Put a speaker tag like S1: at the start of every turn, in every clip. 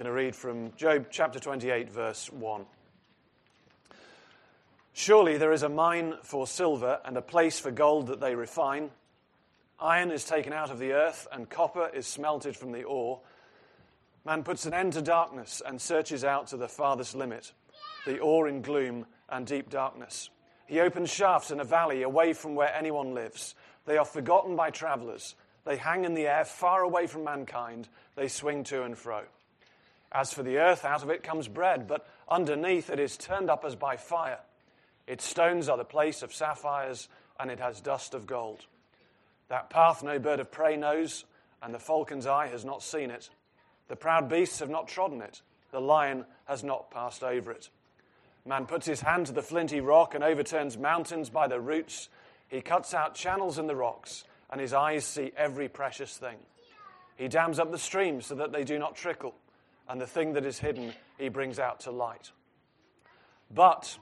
S1: going to read from Job chapter 28, verse 1. Surely there is a mine for silver and a place for gold that they refine. Iron is taken out of the earth, and copper is smelted from the ore. Man puts an end to darkness and searches out to the farthest limit, the ore in gloom and deep darkness. He opens shafts in a valley away from where anyone lives. They are forgotten by travelers. They hang in the air far away from mankind. They swing to and fro. As for the earth, out of it comes bread, but underneath it is turned up as by fire. Its stones are the place of sapphires, and it has dust of gold. That path no bird of prey knows, and the falcon's eye has not seen it. The proud beasts have not trodden it, the lion has not passed over it. Man puts his hand to the flinty rock and overturns mountains by the roots. He cuts out channels in the rocks, and his eyes see every precious thing. He dams up the streams so that they do not trickle, and the thing that is hidden he brings out to light. But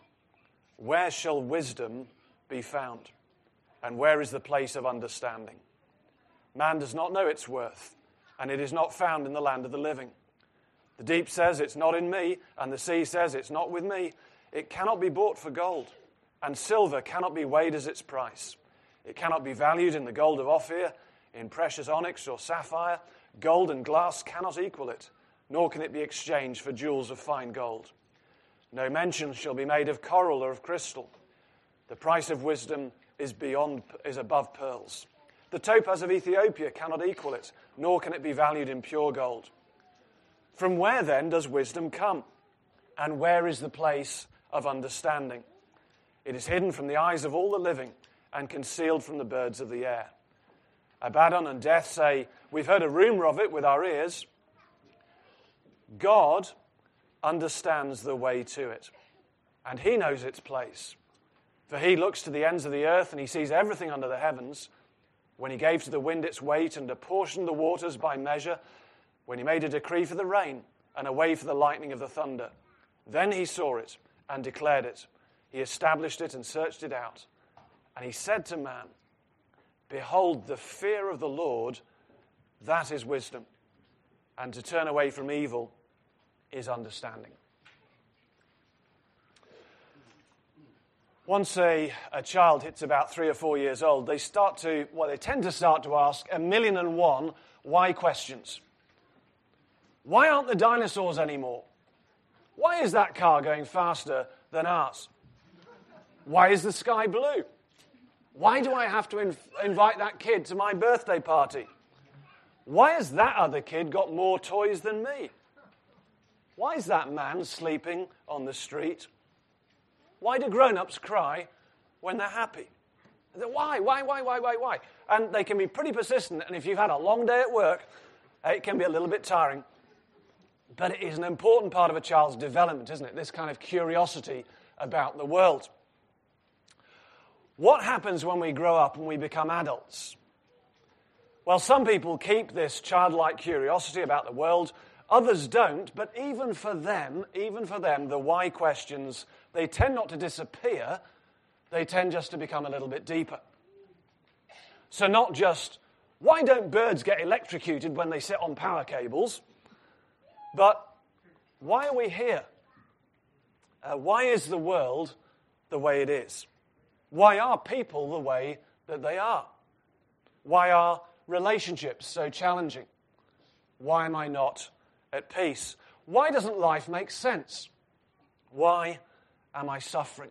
S1: where shall wisdom be found? And where is the place of understanding? Man does not know its worth, and it is not found in the land of the living. The deep says, It's not in me, and the sea says, It's not with me. It cannot be bought for gold, and silver cannot be weighed as its price. It cannot be valued in the gold of Ophir, in precious onyx or sapphire. Gold and glass cannot equal it, nor can it be exchanged for jewels of fine gold. No mention shall be made of coral or of crystal. The price of wisdom is beyond is above pearls. The topaz of Ethiopia cannot equal it, nor can it be valued in pure gold. From where then does wisdom come? And where is the place of understanding? It is hidden from the eyes of all the living and concealed from the birds of the air. Abaddon and death say, We've heard a rumor of it with our ears. God understands the way to it, and he knows its place. For he looks to the ends of the earth and he sees everything under the heavens. When he gave to the wind its weight and apportioned the waters by measure, when he made a decree for the rain and a way for the lightning of the thunder, then he saw it and declared it. He established it and searched it out. And he said to man, Behold, the fear of the Lord, that is wisdom. And to turn away from evil is understanding. Once a, a child hits about three or four years old, they start to, well, they tend to start to ask a million and one why questions. Why aren't the dinosaurs anymore? Why is that car going faster than ours? Why is the sky blue? Why do I have to inv- invite that kid to my birthday party? Why has that other kid got more toys than me? Why is that man sleeping on the street? Why do grown ups cry when they're happy? Why, why, why, why, why, why? And they can be pretty persistent, and if you've had a long day at work, it can be a little bit tiring. But it is an important part of a child's development, isn't it? This kind of curiosity about the world. What happens when we grow up and we become adults? Well, some people keep this childlike curiosity about the world, others don't, but even for them, even for them, the why questions, they tend not to disappear, they tend just to become a little bit deeper. So, not just, why don't birds get electrocuted when they sit on power cables? But why are we here? Uh, why is the world the way it is? Why are people the way that they are? Why are relationships so challenging? Why am I not at peace? Why doesn't life make sense? Why am I suffering?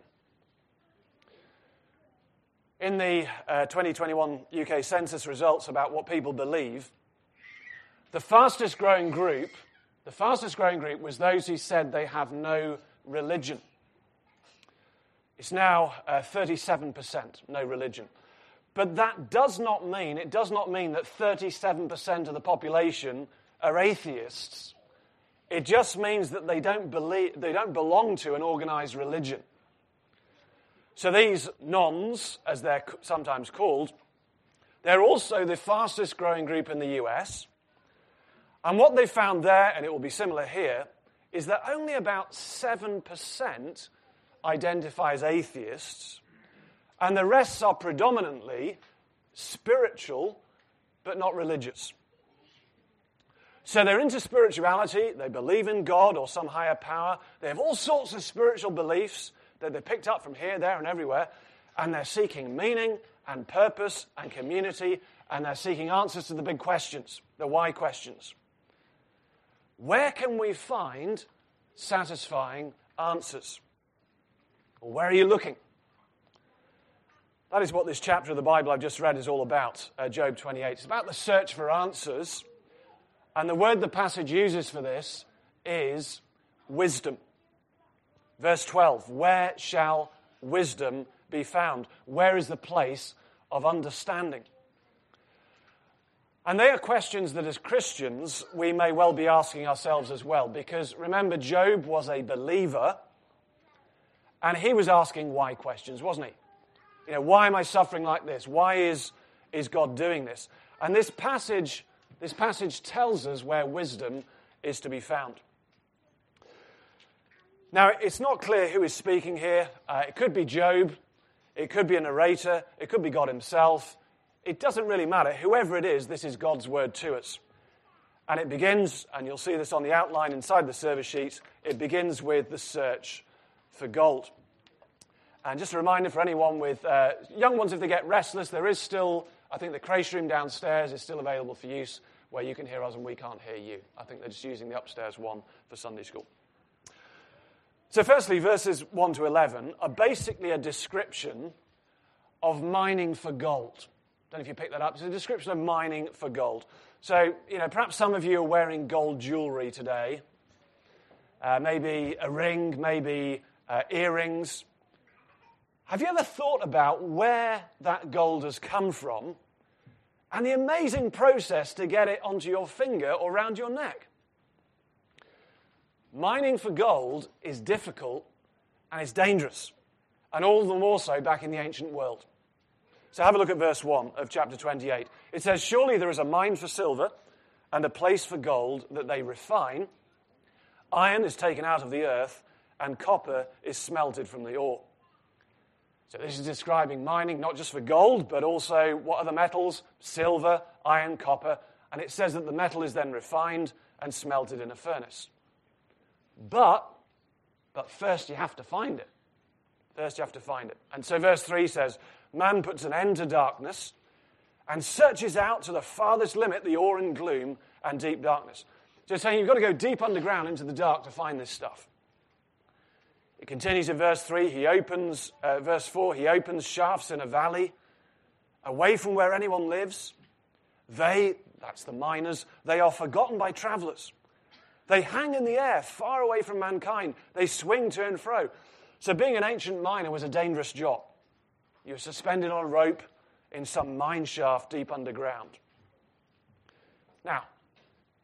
S1: In the uh, 2021 UK census results about what people believe, the fastest growing group the fastest growing group was those who said they have no religion. It's now uh, 37%, no religion. But that does not mean, it does not mean that 37% of the population are atheists. It just means that they don't, believe, they don't belong to an organized religion. So these nones, as they're sometimes called, they're also the fastest growing group in the US. And what they found there, and it will be similar here, is that only about 7% identify as atheists, and the rest are predominantly spiritual but not religious. So they're into spirituality, they believe in God or some higher power, they have all sorts of spiritual beliefs that they picked up from here, there, and everywhere, and they're seeking meaning and purpose and community, and they're seeking answers to the big questions, the why questions. Where can we find satisfying answers? Or where are you looking? That is what this chapter of the Bible I've just read is all about, uh, Job 28. It's about the search for answers and the word the passage uses for this is wisdom. Verse 12 Where shall wisdom be found? Where is the place of understanding? And they are questions that as Christians we may well be asking ourselves as well. Because remember, Job was a believer and he was asking why questions, wasn't he? You know, why am I suffering like this? Why is, is God doing this? And this passage this passage tells us where wisdom is to be found. Now, it's not clear who is speaking here. Uh, it could be Job, it could be a narrator, it could be God Himself. It doesn't really matter. Whoever it is, this is God's word to us. And it begins, and you'll see this on the outline inside the service sheet, it begins with the search for gold. And just a reminder for anyone with uh, young ones, if they get restless, there is still I think the creche room downstairs is still available for use where you can hear us and we can't hear you. I think they're just using the upstairs one for Sunday school. So, firstly, verses 1 to 11 are basically a description of mining for gold. I don't know if you picked that up. It's a description of mining for gold. So, you know, perhaps some of you are wearing gold jewelry today. Uh, maybe a ring, maybe uh, earrings. Have you ever thought about where that gold has come from and the amazing process to get it onto your finger or around your neck? Mining for gold is difficult and it's dangerous, and all the more so back in the ancient world. So have a look at verse 1 of chapter 28. It says, Surely there is a mine for silver and a place for gold that they refine. Iron is taken out of the earth, and copper is smelted from the ore. So this is describing mining not just for gold, but also what other metals? Silver, iron, copper. And it says that the metal is then refined and smelted in a furnace. But, but first you have to find it. First you have to find it. And so verse 3 says, Man puts an end to darkness and searches out to the farthest limit the ore and gloom and deep darkness. So it's saying you've got to go deep underground into the dark to find this stuff. It continues in verse 3. He opens, uh, verse 4, he opens shafts in a valley away from where anyone lives. They, that's the miners, they are forgotten by travelers. They hang in the air, far away from mankind. They swing to and fro. So, being an ancient miner was a dangerous job. You were suspended on a rope in some mine shaft deep underground. Now,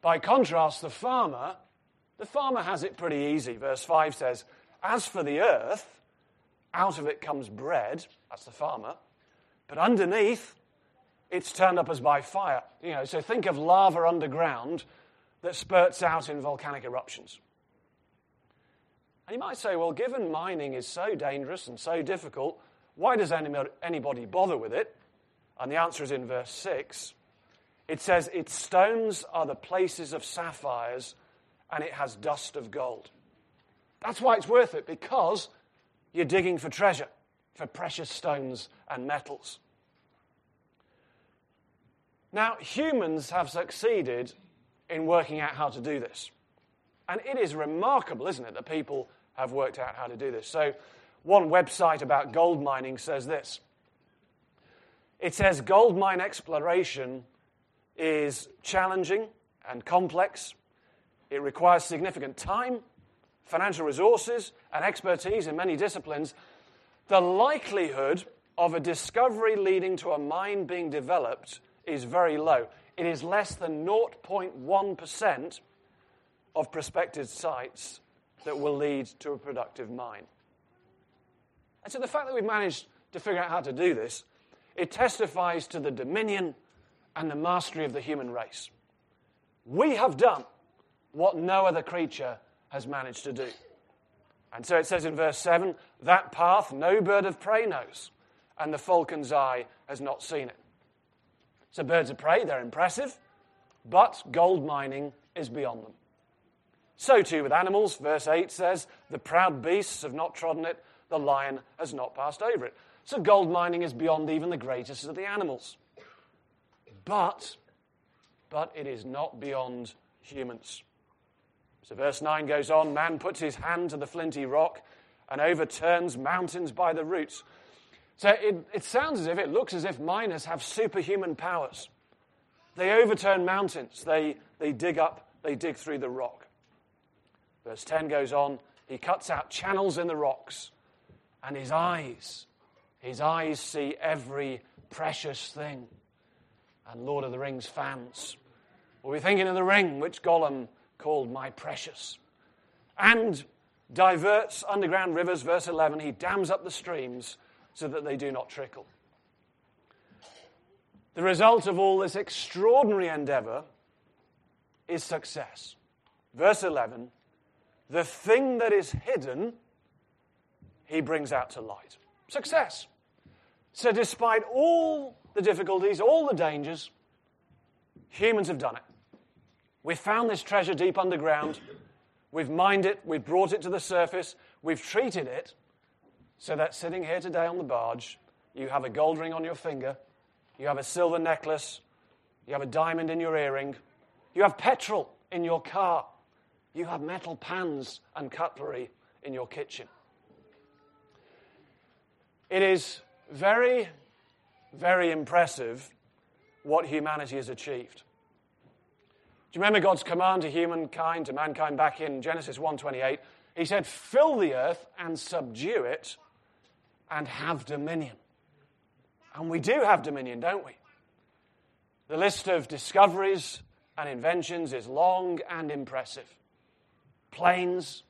S1: by contrast, the farmer, the farmer has it pretty easy. Verse 5 says, as for the earth, out of it comes bread, that's the farmer, but underneath, it's turned up as by fire. You know, so think of lava underground that spurts out in volcanic eruptions. And you might say, well, given mining is so dangerous and so difficult, why does anybody bother with it? And the answer is in verse 6. It says, Its stones are the places of sapphires, and it has dust of gold. That's why it's worth it, because you're digging for treasure, for precious stones and metals. Now, humans have succeeded in working out how to do this. And it is remarkable, isn't it, that people have worked out how to do this. So, one website about gold mining says this it says gold mine exploration is challenging and complex, it requires significant time financial resources, and expertise in many disciplines, the likelihood of a discovery leading to a mine being developed is very low. It is less than 0.1% of prospective sites that will lead to a productive mine. And so the fact that we've managed to figure out how to do this, it testifies to the dominion and the mastery of the human race. We have done what no other creature has managed to do. And so it says in verse 7 that path no bird of prey knows, and the falcon's eye has not seen it. So birds of prey, they're impressive, but gold mining is beyond them. So too with animals. Verse 8 says, The proud beasts have not trodden it, the lion has not passed over it. So gold mining is beyond even the greatest of the animals. But, but it is not beyond humans. So verse 9 goes on Man puts his hand to the flinty rock and overturns mountains by the roots. So it, it sounds as if, it looks as if miners have superhuman powers. They overturn mountains, they, they dig up, they dig through the rock. Verse 10 goes on He cuts out channels in the rocks, and his eyes, his eyes see every precious thing. And Lord of the Rings fans will be thinking of the ring which Gollum called my precious. And diverts underground rivers, verse 11. He dams up the streams so that they do not trickle. The result of all this extraordinary endeavor is success. Verse 11 the thing that is hidden, he brings out to light. Success. So, despite all the difficulties, all the dangers, humans have done it. We've found this treasure deep underground. We've mined it. We've brought it to the surface. We've treated it so that sitting here today on the barge, you have a gold ring on your finger, you have a silver necklace, you have a diamond in your earring, you have petrol in your car, you have metal pans and cutlery in your kitchen. It is very, very impressive what humanity has achieved. Do you remember God's command to humankind, to mankind back in Genesis 1:28? He said, "Fill the earth and subdue it and have dominion." And we do have dominion, don't we? The list of discoveries and inventions is long and impressive planes,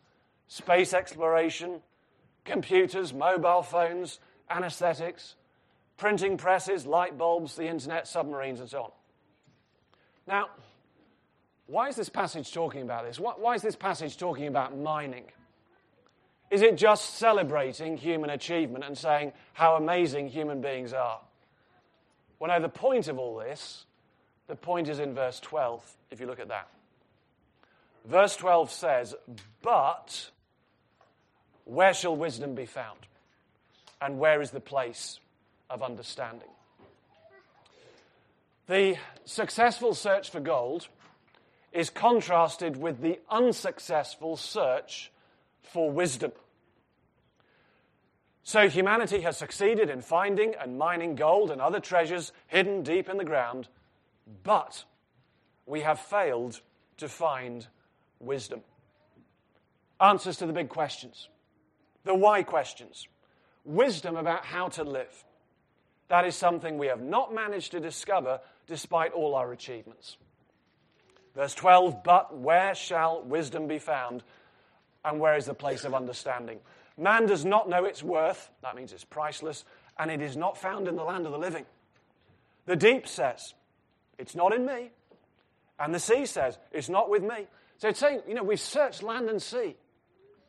S1: space exploration, computers, mobile phones, anesthetics, printing presses, light bulbs, the internet, submarines, and so on. Now, why is this passage talking about this? Why is this passage talking about mining? Is it just celebrating human achievement and saying how amazing human beings are? Well, no, the point of all this, the point is in verse 12, if you look at that. Verse 12 says, But where shall wisdom be found? And where is the place of understanding? The successful search for gold is contrasted with the unsuccessful search for wisdom. So humanity has succeeded in finding and mining gold and other treasures hidden deep in the ground, but we have failed to find wisdom. Answers to the big questions, the why questions, wisdom about how to live. That is something we have not managed to discover despite all our achievements. Verse 12, but where shall wisdom be found? And where is the place of understanding? Man does not know its worth, that means it's priceless, and it is not found in the land of the living. The deep says, It's not in me. And the sea says, It's not with me. So it's saying, you know, we've searched land and sea,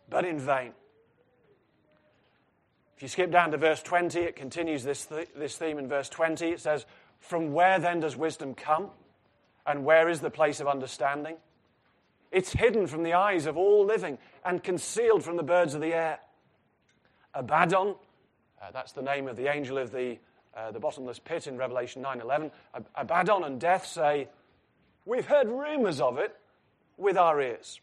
S1: but in vain. If you skip down to verse 20, it continues this, th- this theme in verse 20. It says, From where then does wisdom come? And where is the place of understanding? It's hidden from the eyes of all living and concealed from the birds of the air. Abaddon, uh, that's the name of the angel of the, uh, the bottomless pit in Revelation 9:11. Abaddon and death say, We've heard rumors of it, with our ears.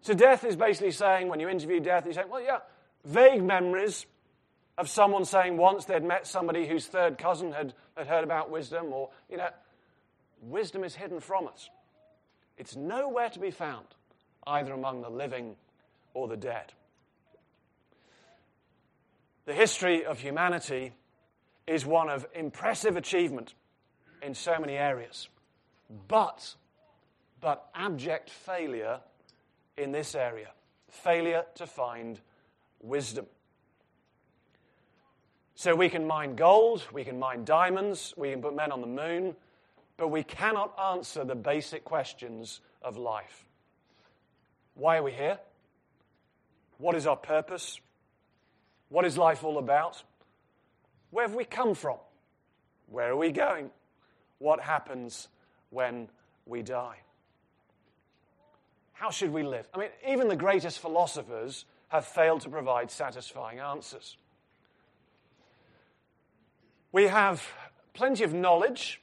S1: So death is basically saying, when you interview death, you say, well, yeah, vague memories of someone saying once they'd met somebody whose third cousin had, had heard about wisdom, or, you know, wisdom is hidden from us. It's nowhere to be found, either among the living or the dead. The history of humanity is one of impressive achievement in so many areas. But but abject failure in this area failure to find wisdom. So we can mine gold, we can mine diamonds, we can put men on the moon, but we cannot answer the basic questions of life. Why are we here? What is our purpose? What is life all about? Where have we come from? Where are we going? What happens when we die? How should we live? I mean, even the greatest philosophers have failed to provide satisfying answers. We have plenty of knowledge.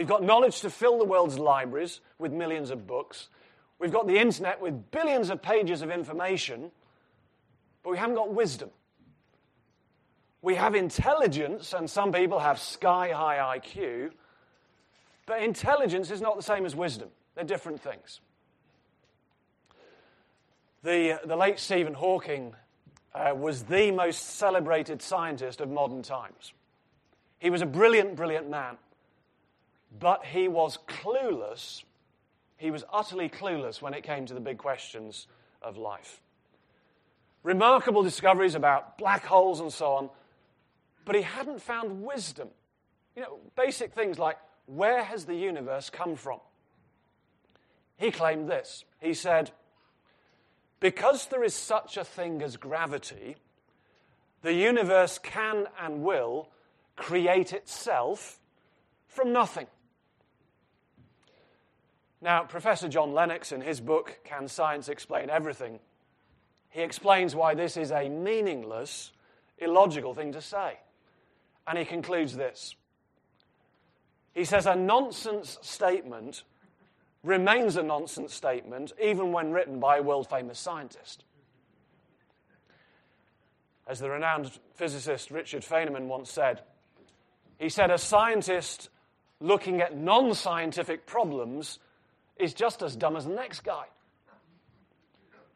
S1: We've got knowledge to fill the world's libraries with millions of books. We've got the internet with billions of pages of information, but we haven't got wisdom. We have intelligence, and some people have sky high IQ, but intelligence is not the same as wisdom. They're different things. The, the late Stephen Hawking uh, was the most celebrated scientist of modern times. He was a brilliant, brilliant man, but he was clueless. He was utterly clueless when it came to the big questions of life. Remarkable discoveries about black holes and so on, but he hadn't found wisdom. You know, basic things like where has the universe come from? He claimed this. He said, because there is such a thing as gravity, the universe can and will create itself from nothing. Now, Professor John Lennox, in his book, Can Science Explain Everything, he explains why this is a meaningless, illogical thing to say. And he concludes this He says, A nonsense statement remains a nonsense statement even when written by a world famous scientist. As the renowned physicist Richard Feynman once said, he said, A scientist looking at non scientific problems is just as dumb as the next guy.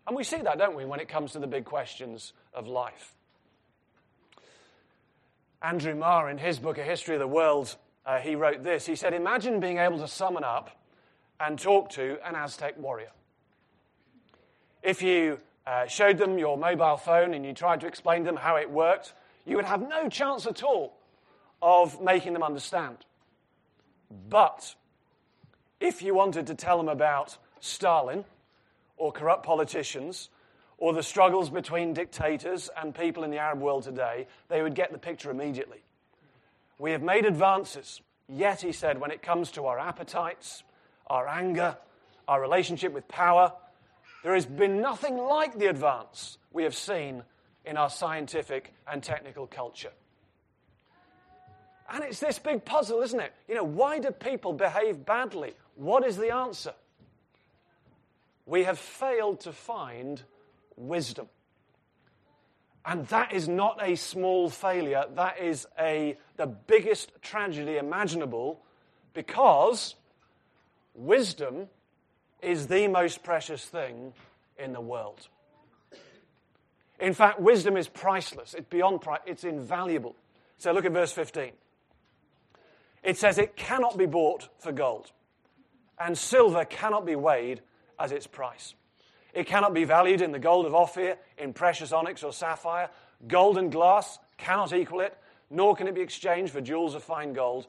S1: And we see that, don't we, when it comes to the big questions of life. Andrew Marr, in his book, A History of the World, uh, he wrote this. He said, Imagine being able to summon up and talk to an Aztec warrior. If you uh, showed them your mobile phone and you tried to explain to them how it worked, you would have no chance at all of making them understand. But if you wanted to tell them about Stalin or corrupt politicians or the struggles between dictators and people in the Arab world today, they would get the picture immediately. We have made advances, yet, he said, when it comes to our appetites, our anger, our relationship with power. There has been nothing like the advance we have seen in our scientific and technical culture. And it's this big puzzle, isn't it? You know, why do people behave badly? What is the answer? We have failed to find wisdom. And that is not a small failure. That is a, the biggest tragedy imaginable because Wisdom is the most precious thing in the world. In fact, wisdom is priceless. It's beyond price. It's invaluable. So look at verse 15. It says it cannot be bought for gold, and silver cannot be weighed as its price. It cannot be valued in the gold of Ophir, in precious onyx or sapphire. Gold and glass cannot equal it, nor can it be exchanged for jewels of fine gold.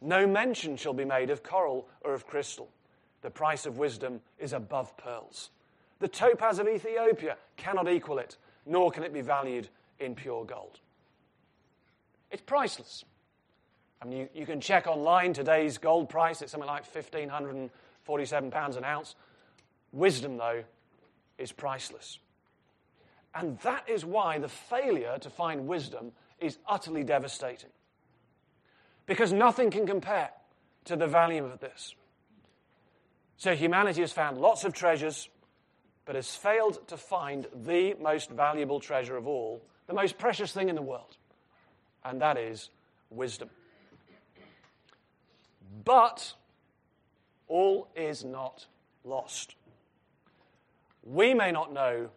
S1: No mention shall be made of coral or of crystal. The price of wisdom is above pearls. The topaz of Ethiopia cannot equal it, nor can it be valued in pure gold. It's priceless. I mean, you, you can check online today's gold price, it's something like £1,547 an ounce. Wisdom, though, is priceless. And that is why the failure to find wisdom is utterly devastating because nothing can compare to the value of this. So humanity has found lots of treasures, but has failed to find the most valuable treasure of all, the most precious thing in the world, and that is wisdom. But all is not lost. We may not know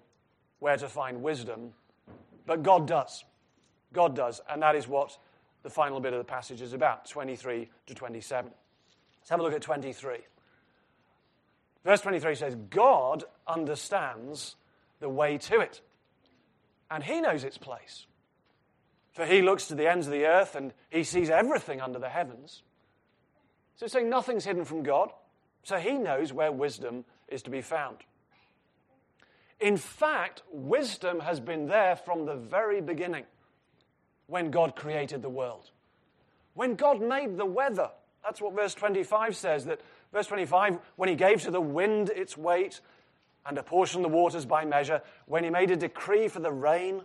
S1: where to find wisdom, but God does. God does, and that is what the final bit of the passage is about 23 to 27. Let's have a look at 23. Verse 23 says, God understands the way to it, and he knows its place. For he looks to the ends of the earth and he sees everything under the heavens. So it's saying nothing's hidden from God. So he knows where wisdom is to be found. In fact, wisdom has been there from the very beginning when God created the world. When God made the weather, that's what verse 25 says, that Verse 25, when he gave to the wind its weight and apportioned the waters by measure, when he made a decree for the rain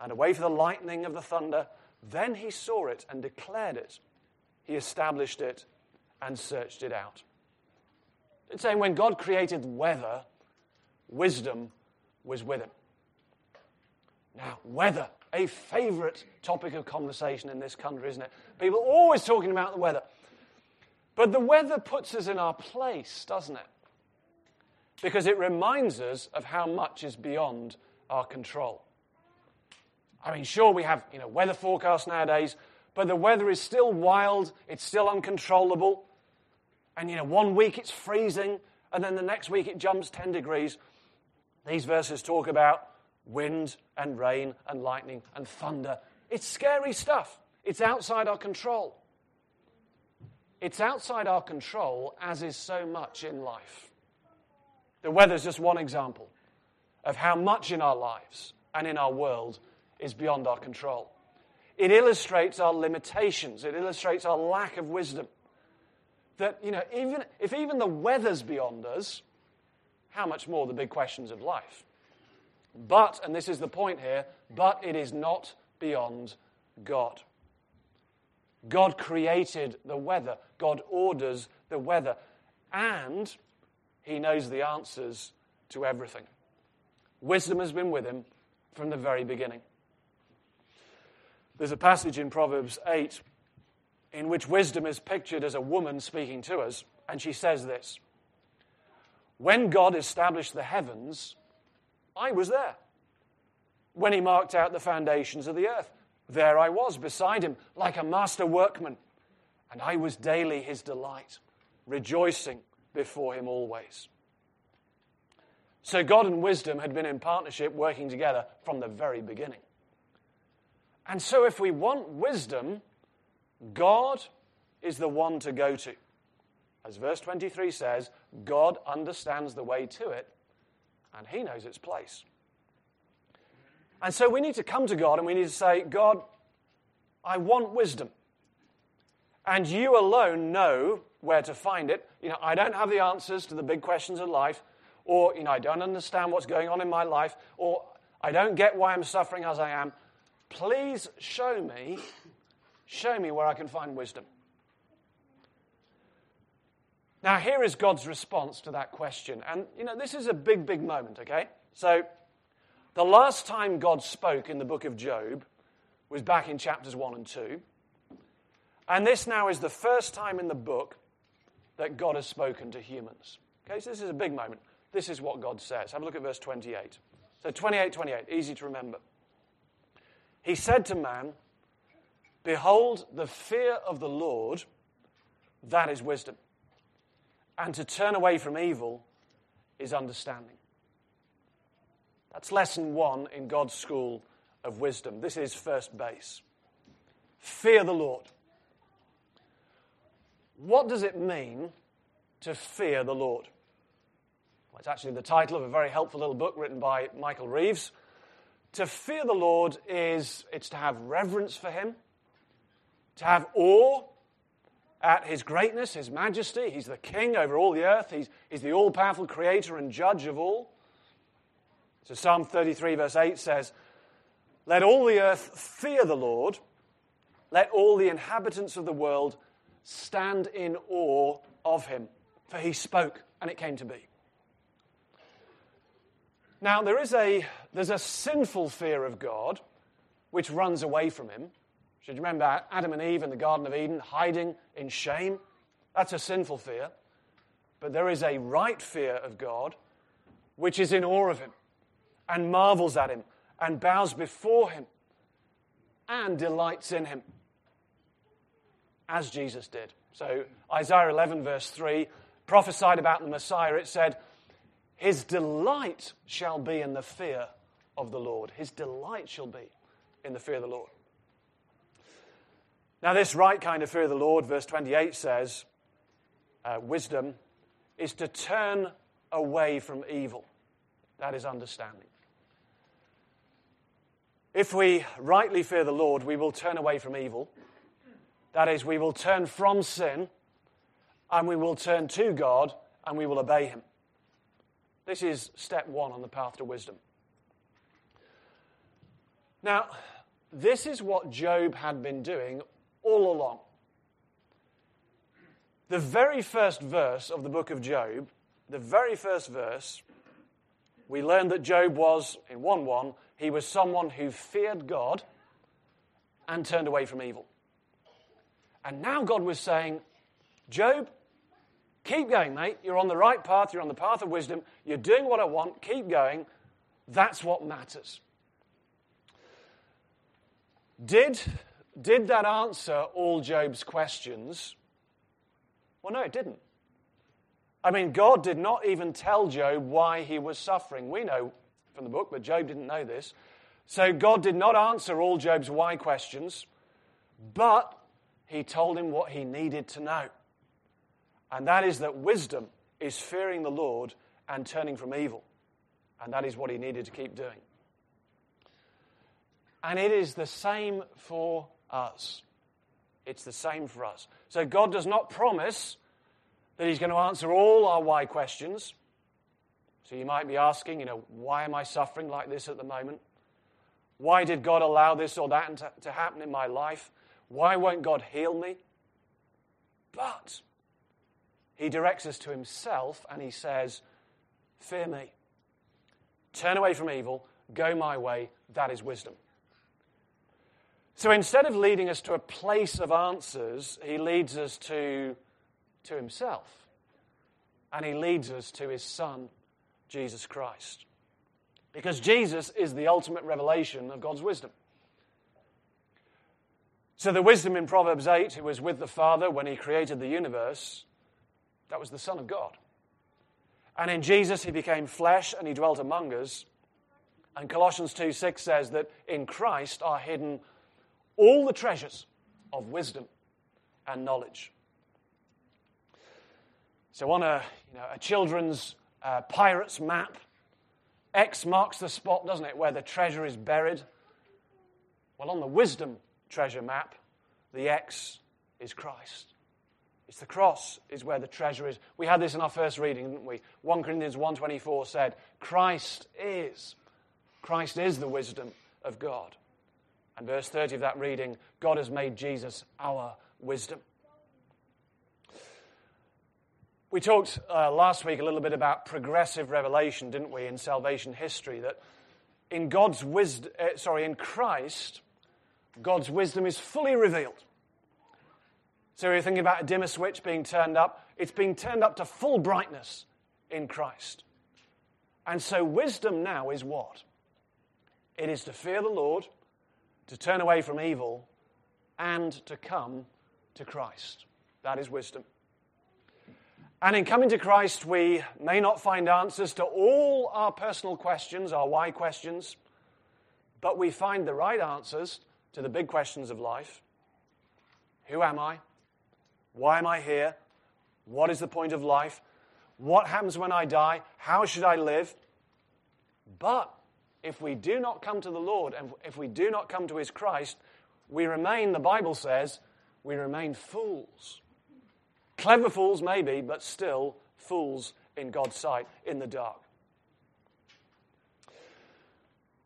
S1: and a way for the lightning of the thunder, then he saw it and declared it. He established it and searched it out. It's saying when God created weather, wisdom was with him. Now, weather, a favorite topic of conversation in this country, isn't it? People always talking about the weather. But the weather puts us in our place, doesn't it? Because it reminds us of how much is beyond our control. I mean, sure, we have you know, weather forecasts nowadays, but the weather is still wild, it's still uncontrollable. And you know, one week it's freezing, and then the next week it jumps 10 degrees. These verses talk about wind and rain and lightning and thunder. It's scary stuff. It's outside our control. It's outside our control, as is so much in life. The weather is just one example of how much in our lives and in our world is beyond our control. It illustrates our limitations, it illustrates our lack of wisdom. That, you know, even, if even the weather's beyond us, how much more the big questions of life? But, and this is the point here, but it is not beyond God. God created the weather, God orders the weather, and He knows the answers to everything. Wisdom has been with Him from the very beginning. There's a passage in Proverbs 8 in which wisdom is pictured as a woman speaking to us, and she says this When God established the heavens, I was there. When he marked out the foundations of the earth, there I was beside him like a master workman, and I was daily his delight, rejoicing before him always. So God and wisdom had been in partnership, working together from the very beginning. And so, if we want wisdom, God is the one to go to. As verse 23 says, God understands the way to it, and He knows its place. And so we need to come to God and we need to say, God, I want wisdom. And you alone know where to find it. You know, I don't have the answers to the big questions of life, or, you know, I don't understand what's going on in my life, or I don't get why I'm suffering as I am. Please show me, show me where I can find wisdom. Now, here is God's response to that question. And, you know, this is a big, big moment, okay? So, the last time God spoke in the book of Job was back in chapters 1 and 2. And this now is the first time in the book that God has spoken to humans. Okay, so this is a big moment. This is what God says. Have a look at verse 28. So 28, 28, easy to remember. He said to man, Behold, the fear of the Lord, that is wisdom. And to turn away from evil is understanding. That's lesson one in God's school of wisdom. This is first base. Fear the Lord. What does it mean to fear the Lord? Well, it's actually the title of a very helpful little book written by Michael Reeves to fear the Lord is it's to have reverence for him, to have awe at his greatness, his majesty. He's the king over all the earth. He's, he's the all powerful creator and judge of all. So Psalm 33, verse 8 says, Let all the earth fear the Lord, let all the inhabitants of the world stand in awe of him. For he spoke, and it came to be. Now, there is a, there's a sinful fear of God which runs away from him. Should you remember Adam and Eve in the Garden of Eden hiding in shame? That's a sinful fear. But there is a right fear of God which is in awe of him and marvels at him and bows before him and delights in him, as Jesus did. So, Isaiah 11, verse 3, prophesied about the Messiah. It said, his delight shall be in the fear of the Lord. His delight shall be in the fear of the Lord. Now, this right kind of fear of the Lord, verse 28 says, uh, wisdom is to turn away from evil. That is understanding. If we rightly fear the Lord, we will turn away from evil. That is, we will turn from sin and we will turn to God and we will obey Him. This is step one on the path to wisdom. Now, this is what Job had been doing all along. The very first verse of the book of Job, the very first verse, we learned that Job was, in 1 1, he was someone who feared God and turned away from evil. And now God was saying, Job, keep going, mate. You're on the right path. You're on the path of wisdom. You're doing what I want. Keep going. That's what matters. Did, did that answer all Job's questions? Well, no, it didn't. I mean, God did not even tell Job why he was suffering. We know from the book, but Job didn't know this. So God did not answer all Job's why questions, but he told him what he needed to know. And that is that wisdom is fearing the Lord and turning from evil. And that is what he needed to keep doing. And it is the same for us. It's the same for us. So God does not promise that He's going to answer all our why questions. So you might be asking, you know, why am I suffering like this at the moment? Why did God allow this or that to, to happen in my life? Why won't God heal me? But He directs us to Himself and He says, Fear me. Turn away from evil. Go my way. That is wisdom. So instead of leading us to a place of answers, he leads us to, to himself. And he leads us to his son, Jesus Christ. Because Jesus is the ultimate revelation of God's wisdom. So the wisdom in Proverbs 8, who was with the Father when he created the universe, that was the Son of God. And in Jesus, he became flesh and he dwelt among us. And Colossians 2 6 says that in Christ are hidden all the treasures of wisdom and knowledge. So, on a, you know, a children's uh, pirate's map, X marks the spot, doesn't it, where the treasure is buried? Well, on the wisdom treasure map, the X is Christ. It's the cross is where the treasure is. We had this in our first reading, didn't we? 1 Corinthians 1.24 said, Christ is. Christ is the wisdom of God. And verse 30 of that reading God has made Jesus our wisdom. We talked uh, last week a little bit about progressive revelation, didn't we, in salvation history? That in God's wisdom, uh, sorry, in Christ, God's wisdom is fully revealed. So you're thinking about a dimmer switch being turned up, it's being turned up to full brightness in Christ. And so wisdom now is what? It is to fear the Lord to turn away from evil, and to come to Christ. That is wisdom. And in coming to Christ, we may not find answers to all our personal questions, our why questions, but we find the right answers to the big questions of life Who am I? Why am I here? What is the point of life? What happens when I die? How should I live? But if we do not come to the Lord and if we do not come to his Christ, we remain, the Bible says, we remain fools. Clever fools, maybe, but still fools in God's sight in the dark.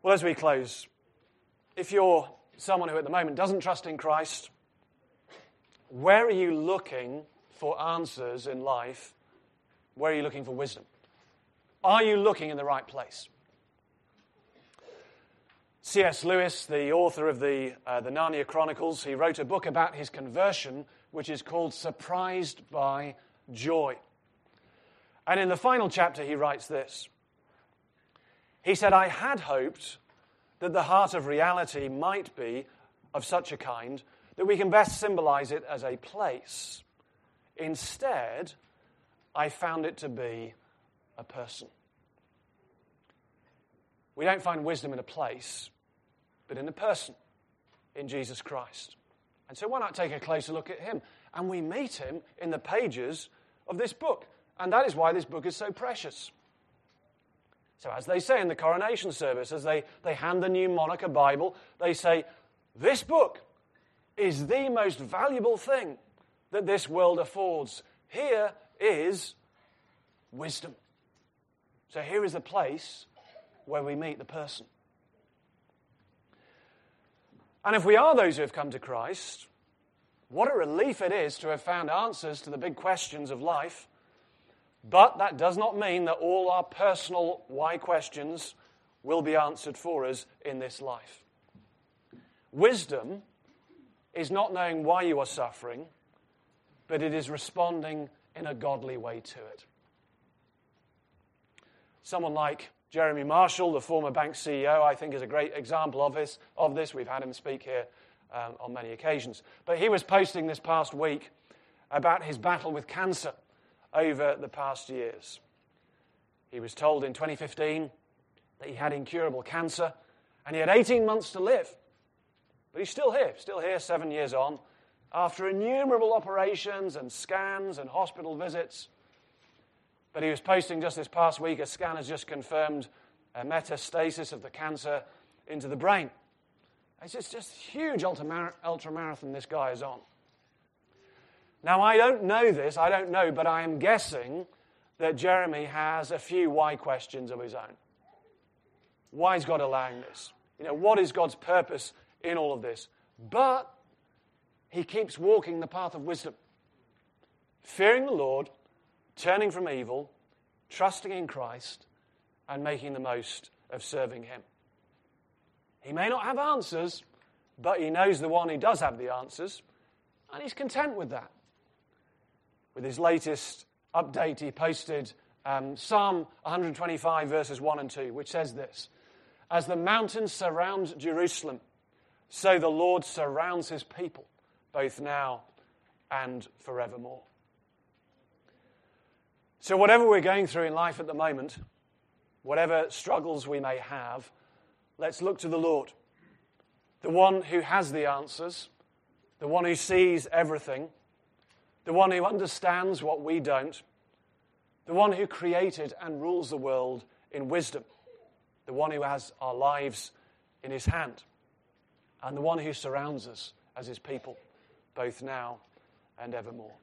S1: Well, as we close, if you're someone who at the moment doesn't trust in Christ, where are you looking for answers in life? Where are you looking for wisdom? Are you looking in the right place? C.S. Lewis, the author of the, uh, the Narnia Chronicles, he wrote a book about his conversion, which is called Surprised by Joy. And in the final chapter, he writes this He said, I had hoped that the heart of reality might be of such a kind that we can best symbolize it as a place. Instead, I found it to be a person. We don't find wisdom in a place, but in a person, in Jesus Christ. And so, why not take a closer look at him? And we meet him in the pages of this book. And that is why this book is so precious. So, as they say in the coronation service, as they, they hand the new monarch a Bible, they say, This book is the most valuable thing that this world affords. Here is wisdom. So here is the place where we meet the person. And if we are those who have come to Christ, what a relief it is to have found answers to the big questions of life. But that does not mean that all our personal why questions will be answered for us in this life. Wisdom is not knowing why you are suffering, but it is responding in a godly way to it. Someone like Jeremy Marshall, the former bank CEO, I think is a great example of this. Of this. We've had him speak here um, on many occasions. But he was posting this past week about his battle with cancer over the past years. He was told in 2015 that he had incurable cancer and he had 18 months to live. But he's still here, still here seven years on, after innumerable operations and scans and hospital visits. But he was posting just this past week a scan has just confirmed a metastasis of the cancer into the brain. It's just, just huge ultramarathon this guy is on. Now, I don't know this, I don't know, but I am guessing that Jeremy has a few why questions of his own. Why is God allowing this? You know, what is God's purpose in all of this? But he keeps walking the path of wisdom, fearing the Lord, turning from evil, trusting in Christ, and making the most of serving him. He may not have answers, but he knows the one who does have the answers, and he's content with that. With his latest update, he posted um, Psalm 125, verses 1 and 2, which says this As the mountains surround Jerusalem, so the Lord surrounds his people, both now and forevermore. So, whatever we're going through in life at the moment, whatever struggles we may have, let's look to the Lord, the one who has the answers, the one who sees everything, the one who understands what we don't, the one who created and rules the world in wisdom, the one who has our lives in his hand, and the one who surrounds us as his people, both now and evermore.